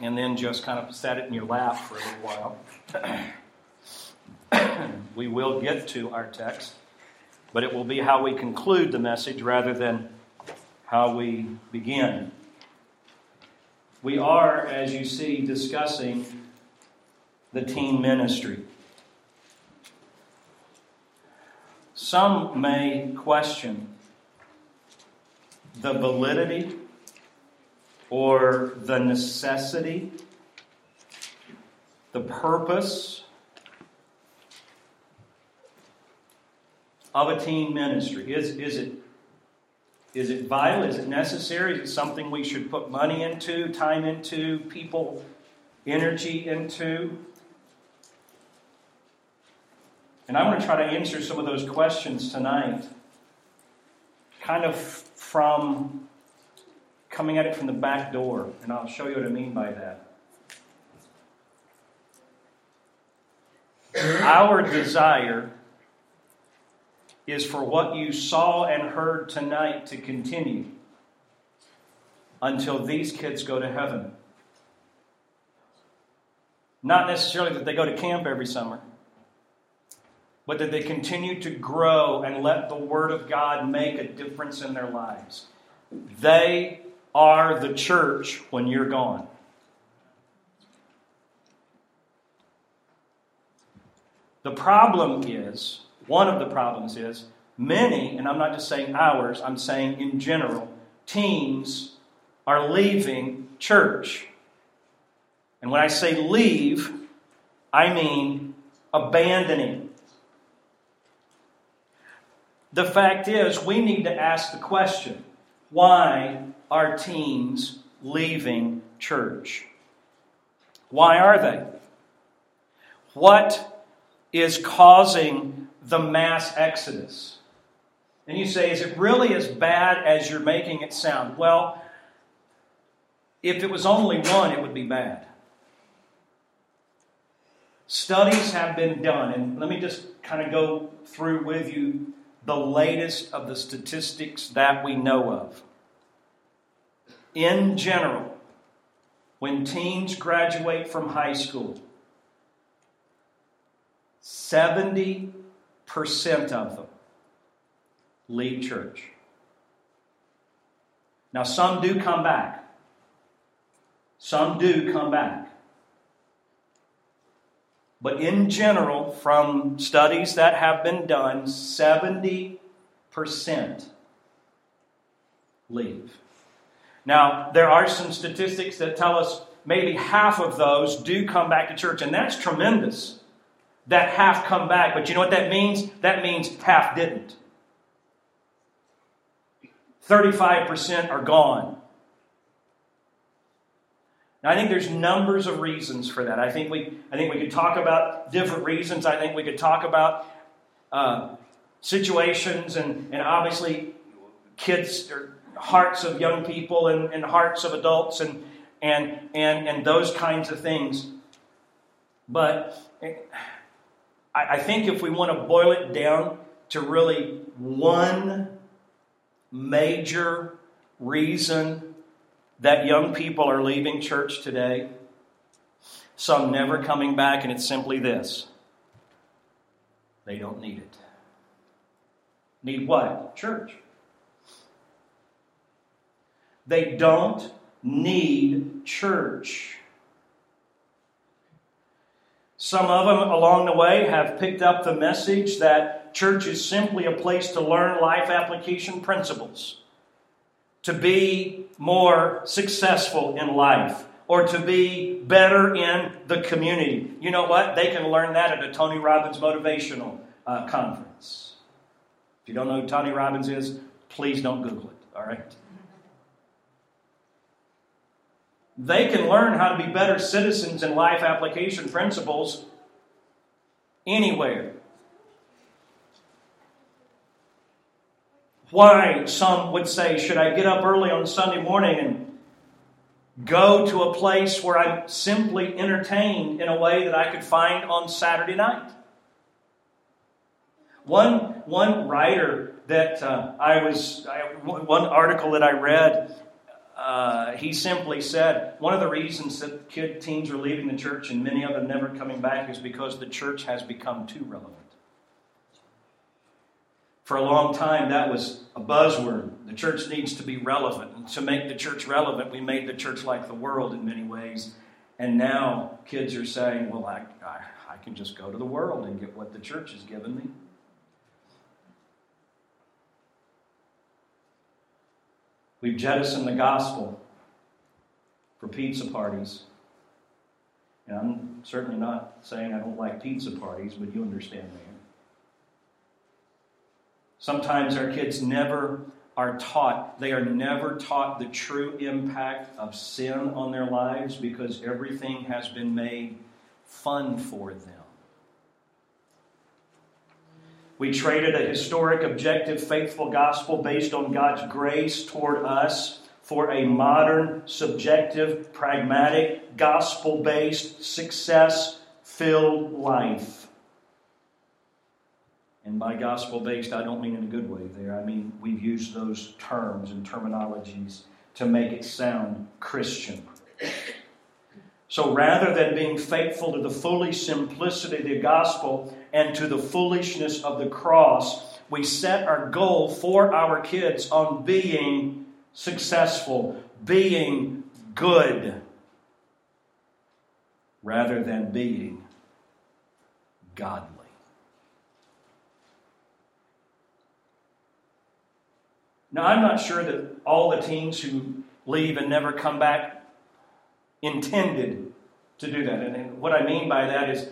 and then just kind of sat it in your lap for a little while. we will get to our text, but it will be how we conclude the message rather than how we begin. We are, as you see, discussing the teen ministry. Some may question the validity or the necessity, the purpose of a teen ministry. Is, is, it, is it vital? Is it necessary? Is it something we should put money into, time into, people, energy into? And I'm going to try to answer some of those questions tonight, kind of from coming at it from the back door. And I'll show you what I mean by that. Our desire is for what you saw and heard tonight to continue until these kids go to heaven. Not necessarily that they go to camp every summer but that they continue to grow and let the Word of God make a difference in their lives. They are the church when you're gone. The problem is, one of the problems is, many, and I'm not just saying ours, I'm saying in general, teens are leaving church. And when I say leave, I mean abandoning the fact is, we need to ask the question why are teens leaving church? Why are they? What is causing the mass exodus? And you say, is it really as bad as you're making it sound? Well, if it was only one, it would be bad. Studies have been done, and let me just kind of go through with you the latest of the statistics that we know of. In general, when teens graduate from high school, 70% of them leave church. Now, some do come back. Some do come back. But in general, from studies that have been done, 70% leave. Now, there are some statistics that tell us maybe half of those do come back to church, and that's tremendous. That half come back, but you know what that means? That means half didn't. 35% are gone. Now, I think there's numbers of reasons for that. I think we, I think we could talk about different reasons. I think we could talk about uh, situations and, and obviously kids or hearts of young people and, and hearts of adults and, and, and, and those kinds of things. But I, I think if we want to boil it down to really one major reason that young people are leaving church today, some never coming back, and it's simply this they don't need it. Need what? Church. They don't need church. Some of them along the way have picked up the message that church is simply a place to learn life application principles to be more successful in life or to be better in the community. You know what? They can learn that at a Tony Robbins motivational uh, conference. If you don't know who Tony Robbins is, please don't Google it, all right? They can learn how to be better citizens in life application principles anywhere. Why, some would say, should I get up early on Sunday morning and go to a place where I'm simply entertained in a way that I could find on Saturday night? One, one writer that uh, I was, I, one article that I read uh, he simply said one of the reasons that kid teens are leaving the church and many of them never coming back is because the church has become too relevant. For a long time, that was a buzzword. The church needs to be relevant. And to make the church relevant, we made the church like the world in many ways. And now kids are saying, well, I, I, I can just go to the world and get what the church has given me. We've jettisoned the gospel for pizza parties. And I'm certainly not saying I don't like pizza parties, but you understand me. Sometimes our kids never are taught, they are never taught the true impact of sin on their lives because everything has been made fun for them. We traded a historic, objective, faithful gospel based on God's grace toward us for a modern, subjective, pragmatic, gospel based, success filled life. And by gospel based, I don't mean in a good way there. I mean, we've used those terms and terminologies to make it sound Christian. So rather than being faithful to the fully simplicity of the gospel and to the foolishness of the cross, we set our goal for our kids on being successful, being good, rather than being godly. Now, I'm not sure that all the teens who leave and never come back intended to do that. And, what I mean by that is,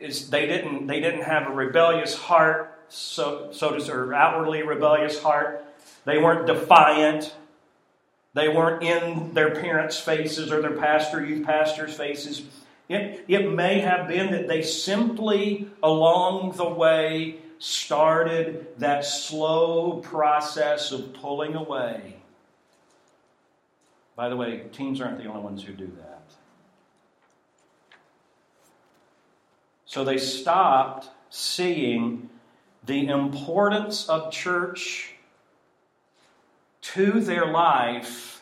is they didn't they didn't have a rebellious heart, so so to or outwardly rebellious heart. They weren't defiant. They weren't in their parents' faces or their pastor, youth pastors' faces. It, it may have been that they simply, along the way, started that slow process of pulling away by the way, teens aren't the only ones who do that. So they stopped seeing the importance of church to their life,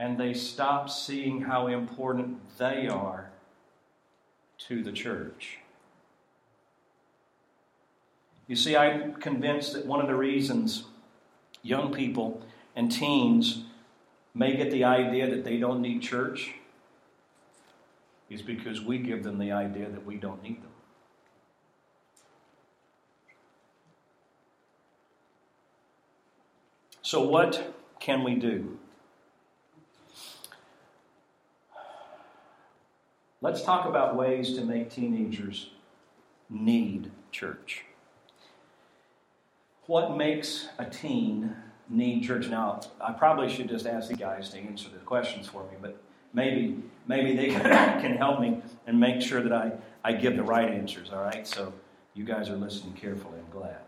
and they stopped seeing how important they are to the church. You see, I'm convinced that one of the reasons young people and teens may get the idea that they don't need church is because we give them the idea that we don't need them. So, what can we do? Let's talk about ways to make teenagers need church. What makes a teen need church. Now, I probably should just ask the guys to answer the questions for me, but maybe maybe they can help me and make sure that I, I give the right answers, all right? So you guys are listening carefully. I'm glad.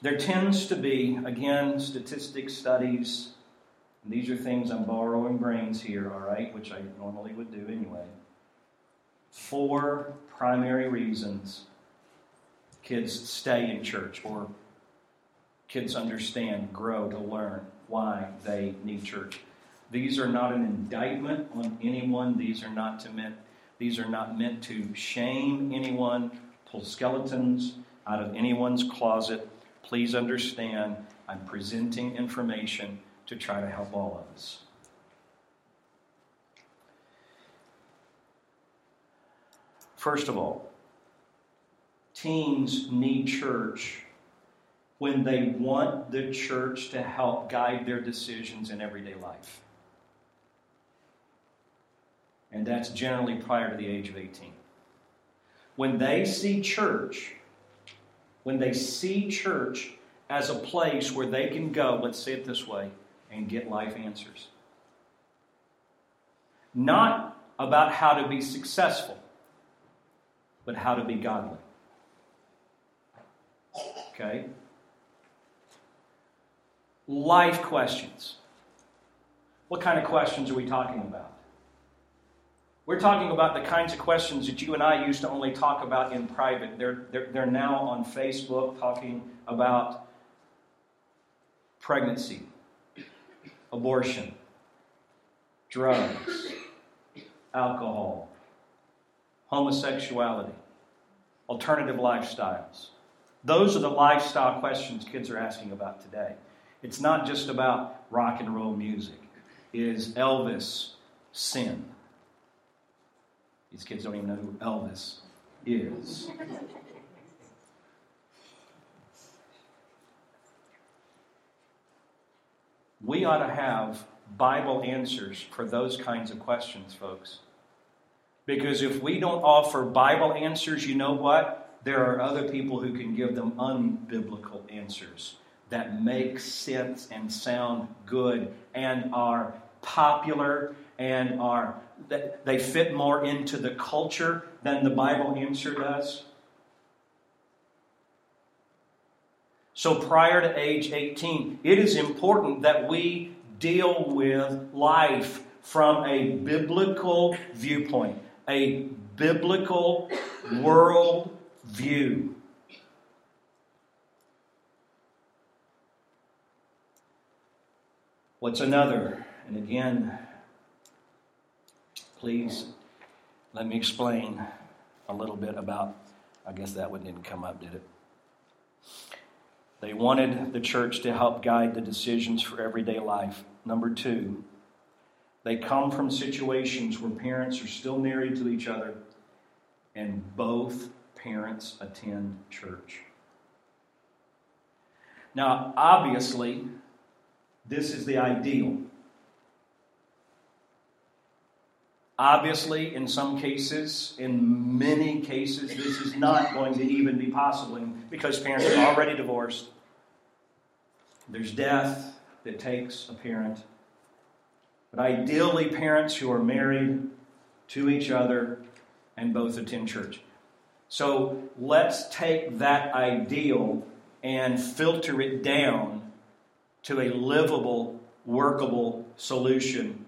There tends to be, again, statistics, studies, these are things I'm borrowing brains here, all right, which I normally would do anyway. Four primary reasons kids stay in church or kids understand, grow to learn why they need church. These are not an indictment on anyone. These are not to meant these are not meant to shame anyone, pull skeletons out of anyone's closet. Please understand, I'm presenting information to try to help all of us. First of all, teens need church when they want the church to help guide their decisions in everyday life. And that's generally prior to the age of 18. When they see church, when they see church as a place where they can go, let's say it this way, and get life answers. Not about how to be successful, but how to be godly. Okay? Life questions. What kind of questions are we talking about? We're talking about the kinds of questions that you and I used to only talk about in private. They're, they're, they're now on Facebook talking about pregnancy, abortion, drugs, alcohol, homosexuality, alternative lifestyles. Those are the lifestyle questions kids are asking about today. It's not just about rock and roll music. Is Elvis sin? These kids don't even know who Elvis is. We ought to have Bible answers for those kinds of questions, folks. Because if we don't offer Bible answers, you know what? There are other people who can give them unbiblical answers that make sense and sound good and are popular and are they fit more into the culture than the Bible answer does. So prior to age 18, it is important that we deal with life from a biblical viewpoint, a biblical world view. What's another? And again, please let me explain a little bit about, I guess that one didn't come up, did it? They wanted the church to help guide the decisions for everyday life. Number two, they come from situations where parents are still married to each other and both parents attend church. Now, obviously, this is the ideal. Obviously, in some cases, in many cases, this is not going to even be possible because parents are already divorced. There's death that takes a parent. But ideally, parents who are married to each other and both attend church. So let's take that ideal and filter it down to a livable, workable solution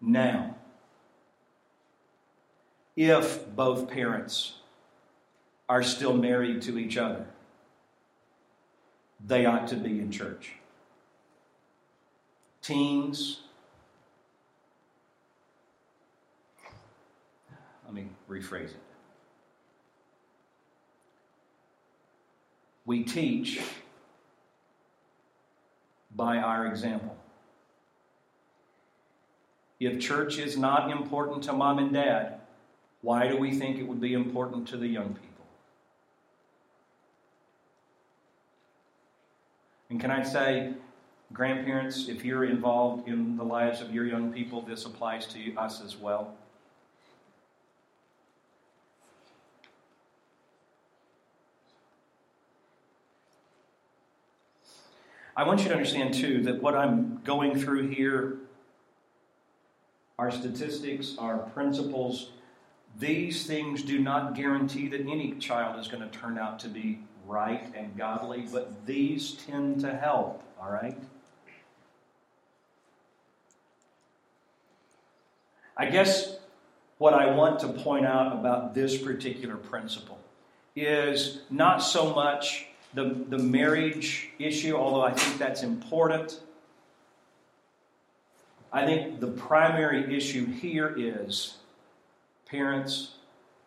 now if both parents are still married to each other, they ought to be in church. Teens, let me rephrase it. We teach by our example. If church is not important to mom and dad, why do we think it would be important to the young people? And can I say, grandparents, if you're involved in the lives of your young people, this applies to us as well. I want you to understand, too, that what I'm going through here are statistics, are principles these things do not guarantee that any child is going to turn out to be right and godly, but these tend to help, all right? I guess what I want to point out about this particular principle is not so much the, the marriage issue, although I think that's important. I think the primary issue here is Parents,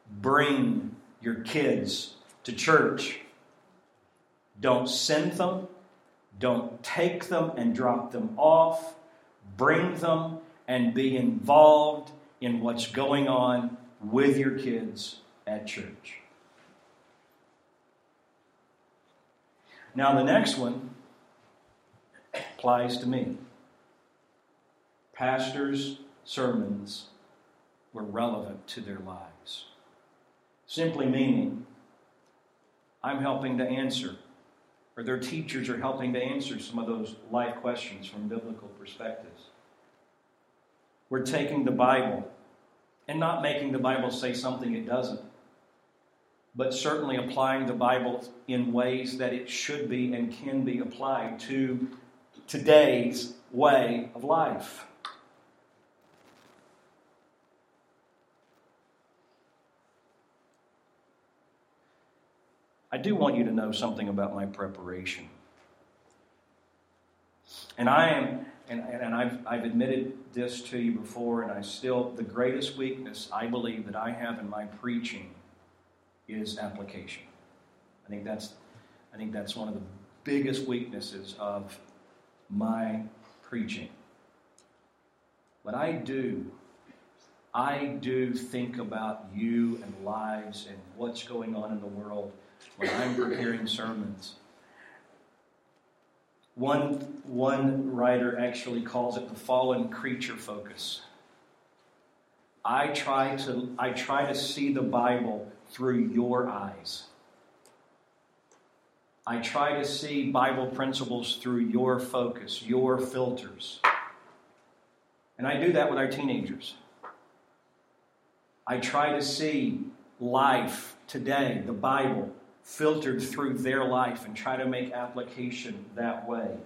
bring your kids to church. Don't send them. Don't take them and drop them off. Bring them and be involved in what's going on with your kids at church. Now, the next one applies to me. Pastors' sermons were relevant to their lives. Simply meaning, I'm helping to answer, or their teachers are helping to answer some of those life questions from biblical perspectives. We're taking the Bible and not making the Bible say something it doesn't, but certainly applying the Bible in ways that it should be and can be applied to today's way of life. I do want you to know something about my preparation. And I am, and, and I've, I've admitted this to you before, and I still, the greatest weakness I believe that I have in my preaching is application. I think that's, I think that's one of the biggest weaknesses of my preaching. But I do, I do think about you and lives and what's going on in the world when I'm preparing sermons. One, one writer actually calls it the fallen creature focus. I try to, I try to see the Bible through your eyes. I try to see Bible principles through your focus, your filters. And I do that with our teenagers. I try to see life today, the Bible, filtered through their life and try to make application that way.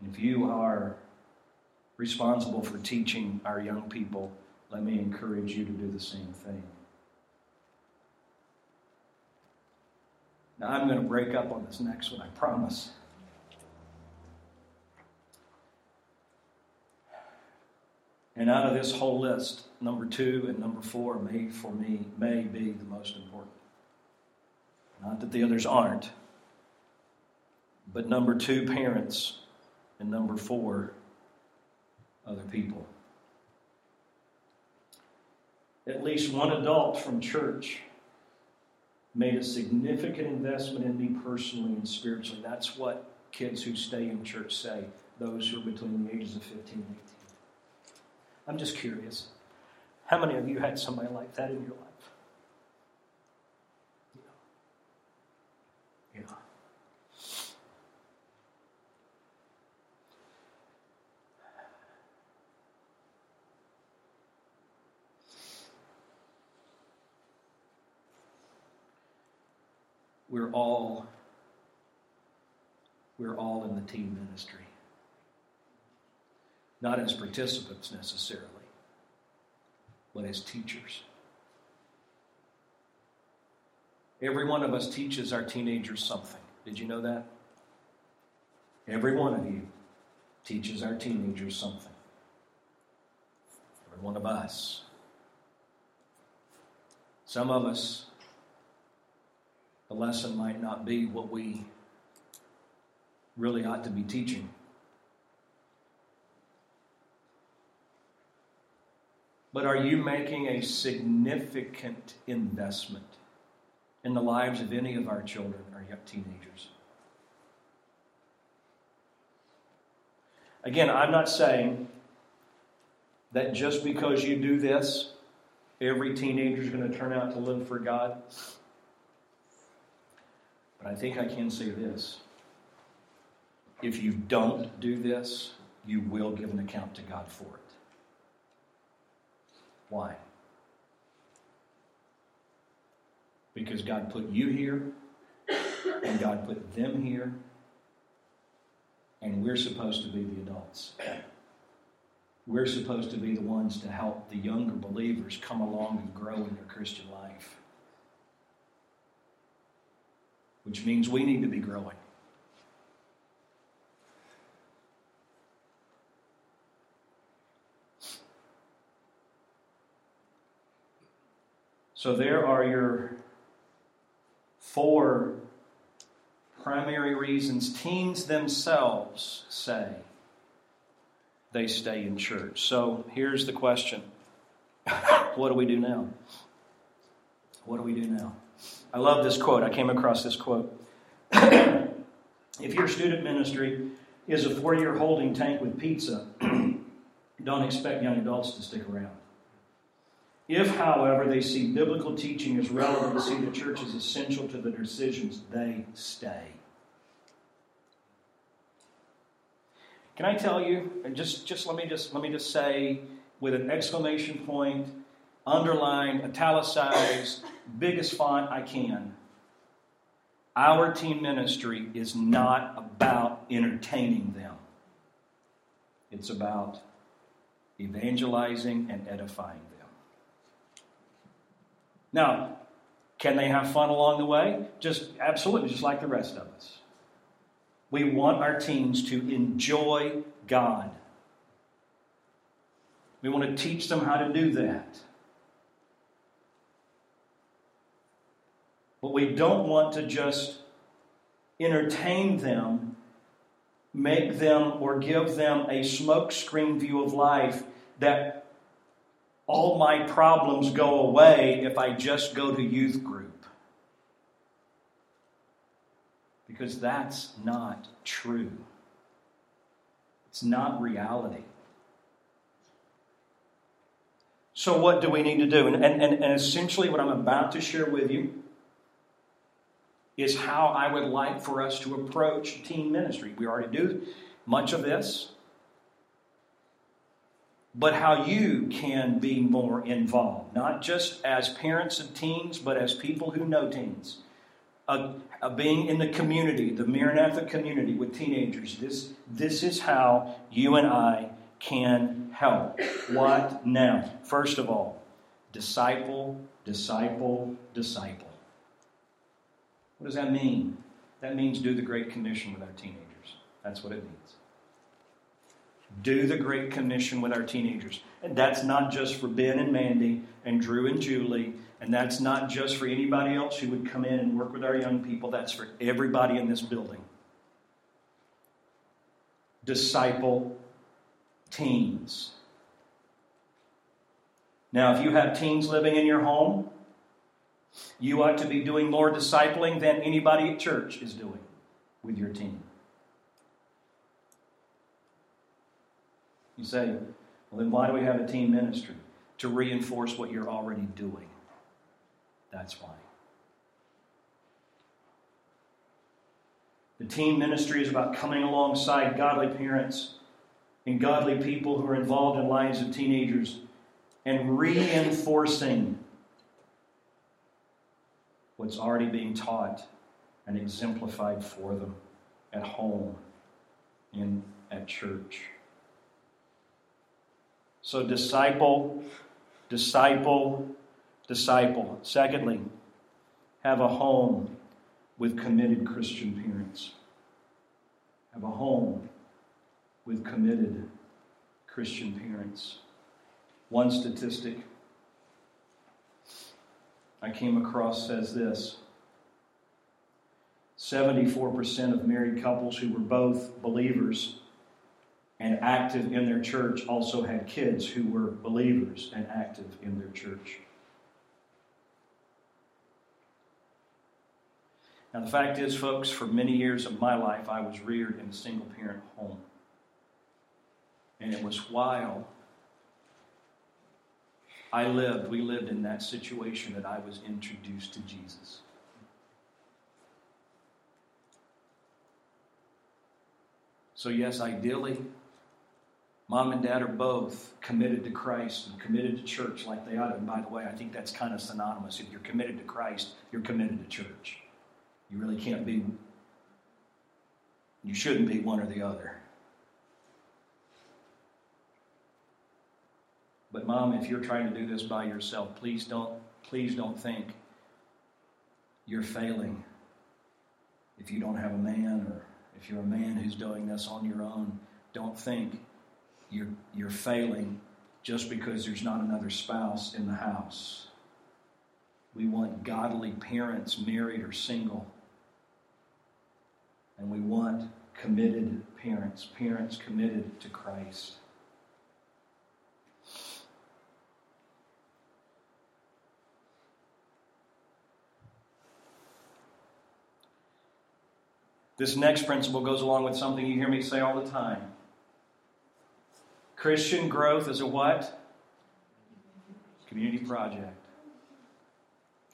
And if you are responsible for teaching our young people, let me encourage you to do the same thing. Now, I'm going to break up on this next one, I promise. And out of this whole list, number two and number four may, for me, may be the most important. Not that the others aren't, but number two, parents, and number four, other people. At least one adult from church made a significant investment in me personally and spiritually. That's what kids who stay in church say, those who are between the ages of 15 and 18. I'm just curious. How many of you had somebody like that in your life? We're all we're all in the teen ministry not as participants necessarily, but as teachers. Every one of us teaches our teenagers something. Did you know that? Every one of you teaches our teenagers something. Every one of us. Some of us, the lesson might not be what we really ought to be teaching. But are you making a significant investment in the lives of any of our children or young teenagers? Again, I'm not saying that just because you do this, every teenager is going to turn out to live for God. But I think I can say this. If you don't do this, you will give an account to God for it. Why? Because God put you here, and God put them here, and we're supposed to be the adults. We're supposed to be the ones to help the younger believers come along and grow in their Christian life. Which means we need to be growing. So there are your four primary reasons teens themselves say they stay in church. So here's the question What do we do now? What do we do now? I love this quote. I came across this quote. if your student ministry is a four year holding tank with pizza, don't expect young adults to stick around. If, however, they see biblical teaching as relevant and see the church as essential to the decisions, they stay. Can I tell you, and just, just let me just let me just say with an exclamation point, underlined, italicized, biggest font I can. Our teen ministry is not about entertaining them. It's about evangelizing and edifying them. Now, Can they have fun along the way? Just absolutely, just like the rest of us. We want our teens to enjoy God. We want to teach them how to do that. But we don't want to just entertain them, make them or give them a smokescreen view of life that all my problems go away if I just go to youth group. Because that's not true. It's not reality. So, what do we need to do? And, and, and essentially, what I'm about to share with you is how I would like for us to approach teen ministry. We already do much of this, but how you can be more involved, not just as parents of teens, but as people who know teens. Uh, uh, being in the community, the Maranatha community with teenagers, this, this is how you and I can help. What now? First of all, disciple, disciple, disciple. What does that mean? That means do the Great Commission with our teenagers. That's what it means. Do the Great Commission with our teenagers. And that's not just for Ben and Mandy and Drew and Julie, and that's not just for anybody else who would come in and work with our young people. That's for everybody in this building. Disciple teens. Now, if you have teens living in your home, you ought to be doing more discipling than anybody at church is doing with your team. You say, well, then why do we have a teen ministry? To reinforce what you're already doing. That's why. The teen ministry is about coming alongside godly parents and godly people who are involved in lives of teenagers and reinforcing what's already being taught and exemplified for them at home and at church. So, disciple, disciple, disciple. Secondly, have a home with committed Christian parents. Have a home with committed Christian parents. One statistic I came across says this 74% of married couples who were both believers and active in their church also had kids who were believers and active in their church. Now, the fact is, folks, for many years of my life, I was reared in a single parent home. And it was while I lived, we lived in that situation that I was introduced to Jesus. So, yes, ideally, mom and dad are both committed to Christ and committed to church like they ought to. And by the way, I think that's kind of synonymous. If you're committed to Christ, you're committed to church. You really can't be, you shouldn't be one or the other. But mom, if you're trying to do this by yourself, please don't please don't think you're failing if you don't have a man or if you're a man who's doing this on your own. Don't think you're you're failing just because there's not another spouse in the house. We want godly parents, married or single. And we want committed parents, parents committed to Christ. This next principle goes along with something you hear me say all the time. Christian growth is a what? Community project.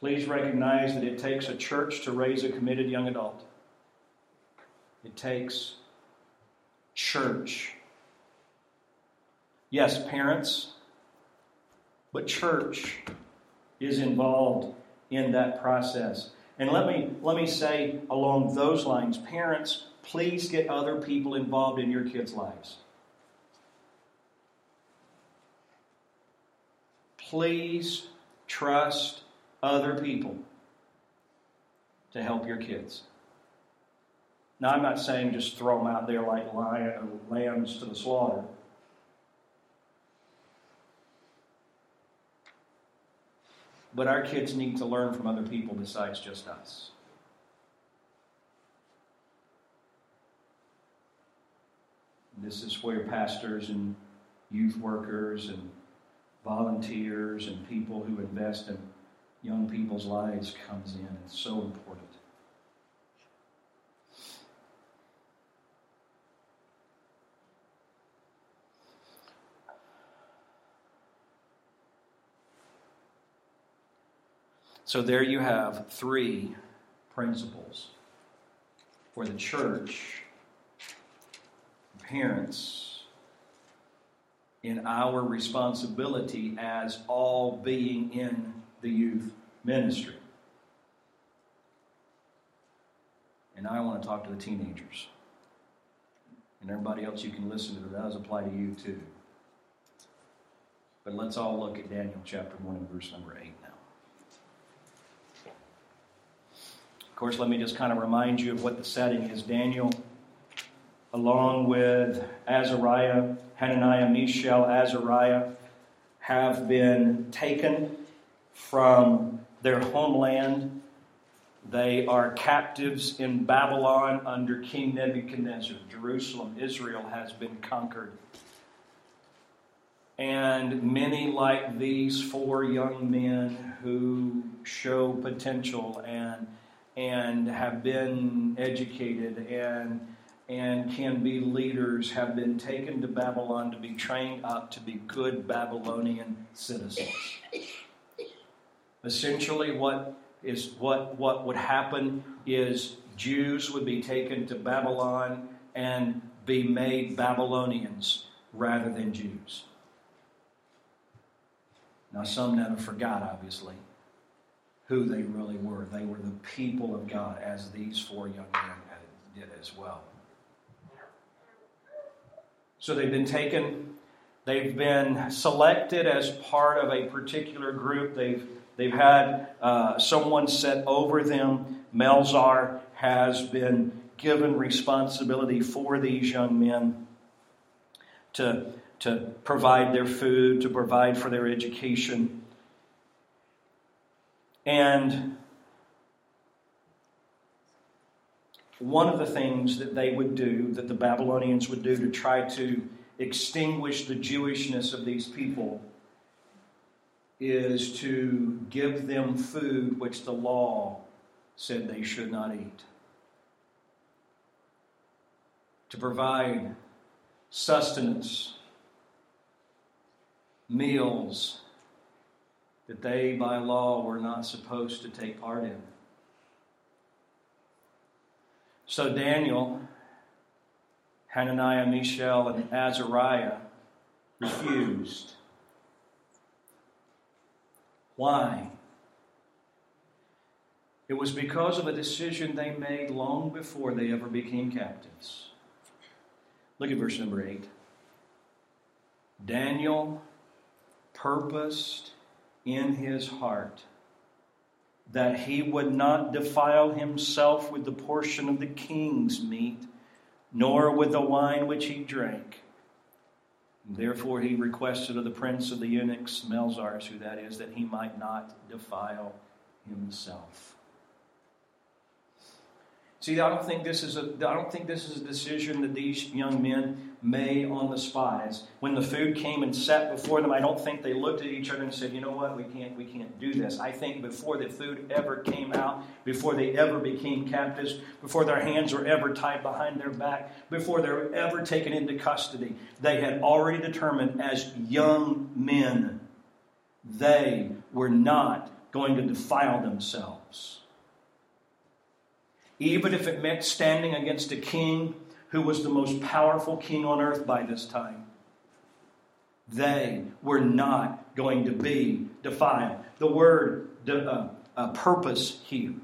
Please recognize that it takes a church to raise a committed young adult. It takes church. Yes, parents, but church is involved in that process. And let me, let me say along those lines, parents, please get other people involved in your kids' lives. Please trust other people to help your kids. Now, I'm not saying just throw them out there like lambs to the slaughter. But our kids need to learn from other people besides just us. This is where pastors and youth workers and volunteers and people who invest in young people's lives comes in. It's so important. So there you have three principles for the church, parents, in our responsibility as all being in the youth ministry. And I want to talk to the teenagers. And everybody else you can listen to, that does apply to you too. But let's all look at Daniel chapter 1 and verse number 8 now. Of course, let me just kind of remind you of what the setting is. Daniel, along with Azariah, Hananiah, Mishael, Azariah, have been taken from their homeland. They are captives in Babylon under King Nebuchadnezzar. Jerusalem, Israel, has been conquered. And many like these four young men who show potential and, and have been educated and, and can be leaders have been taken to Babylon to be trained up to be good Babylonian citizens essentially what is what what would happen is Jews would be taken to Babylon and be made Babylonians rather than Jews. Now some never forgot, obviously, who they really were. They were the people of God, as these four young men did as well. So they've been taken, they've been selected as part of a particular group. They've They've had uh, someone set over them. Melzar has been given responsibility for these young men to, to provide their food, to provide for their education. And one of the things that they would do, that the Babylonians would do to try to extinguish the Jewishness of these people, is to give them food which the law said they should not eat. To provide sustenance, meals that they by law were not supposed to take part in. So Daniel, Hananiah, Mishael, and Azariah refused. Why? It was because of a decision they made long before they ever became captives. Look at verse number 8. Daniel purposed in his heart that he would not defile himself with the portion of the king's meat, nor with the wine which he drank. Therefore, he requested of the prince of the eunuchs, Melzars, who that is, that he might not defile himself. See, I don't think this is a I don't think this is a decision that these young men made on the spies. When the food came and sat before them, I don't think they looked at each other and said, "You know what? We can't we can't do this." I think before the food ever came out, before they ever became captives, before their hands were ever tied behind their back, before they were ever taken into custody, they had already determined as young men they were not going to defile themselves even if it meant standing against a king who was the most powerful king on earth by this time. They were not going to be defiled. The word uh, uh, purpose here,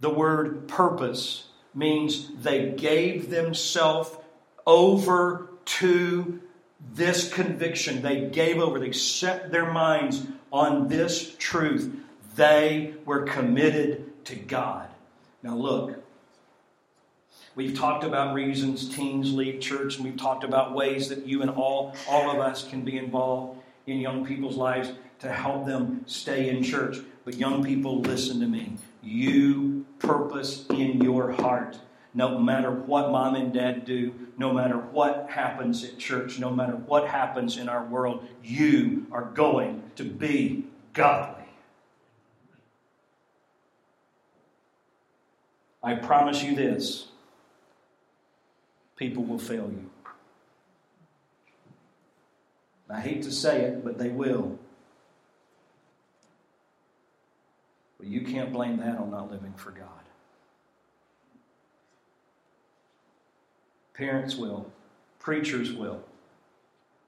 the word purpose means they gave themselves over to this conviction. They gave over, they set their minds on this truth. They were committed to God. Now, look, we've talked about reasons teens leave church, and we've talked about ways that you and all, all of us can be involved in young people's lives to help them stay in church. But, young people, listen to me. You purpose in your heart no matter what mom and dad do, no matter what happens at church, no matter what happens in our world, you are going to be godly. I promise you this people will fail you. I hate to say it, but they will. But you can't blame that on not living for God. Parents will, preachers will.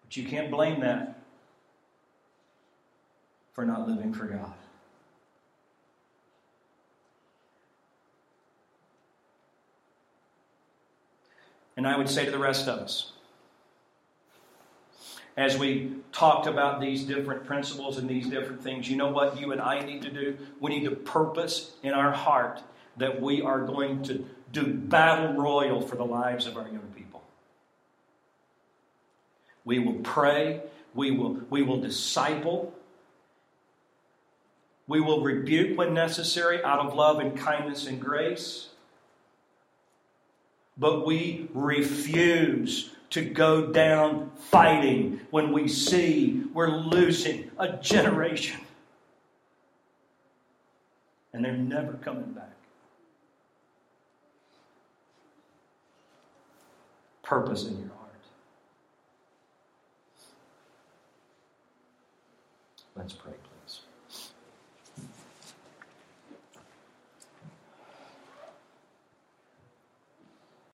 But you can't blame that for not living for God. And I would say to the rest of us, as we talked about these different principles and these different things, you know what you and I need to do? We need to purpose in our heart that we are going to do battle royal for the lives of our young people. We will pray, we will, we will disciple, we will rebuke when necessary out of love and kindness and grace. But we refuse to go down fighting when we see we're losing a generation. And they're never coming back. Purpose in your heart. Let's pray.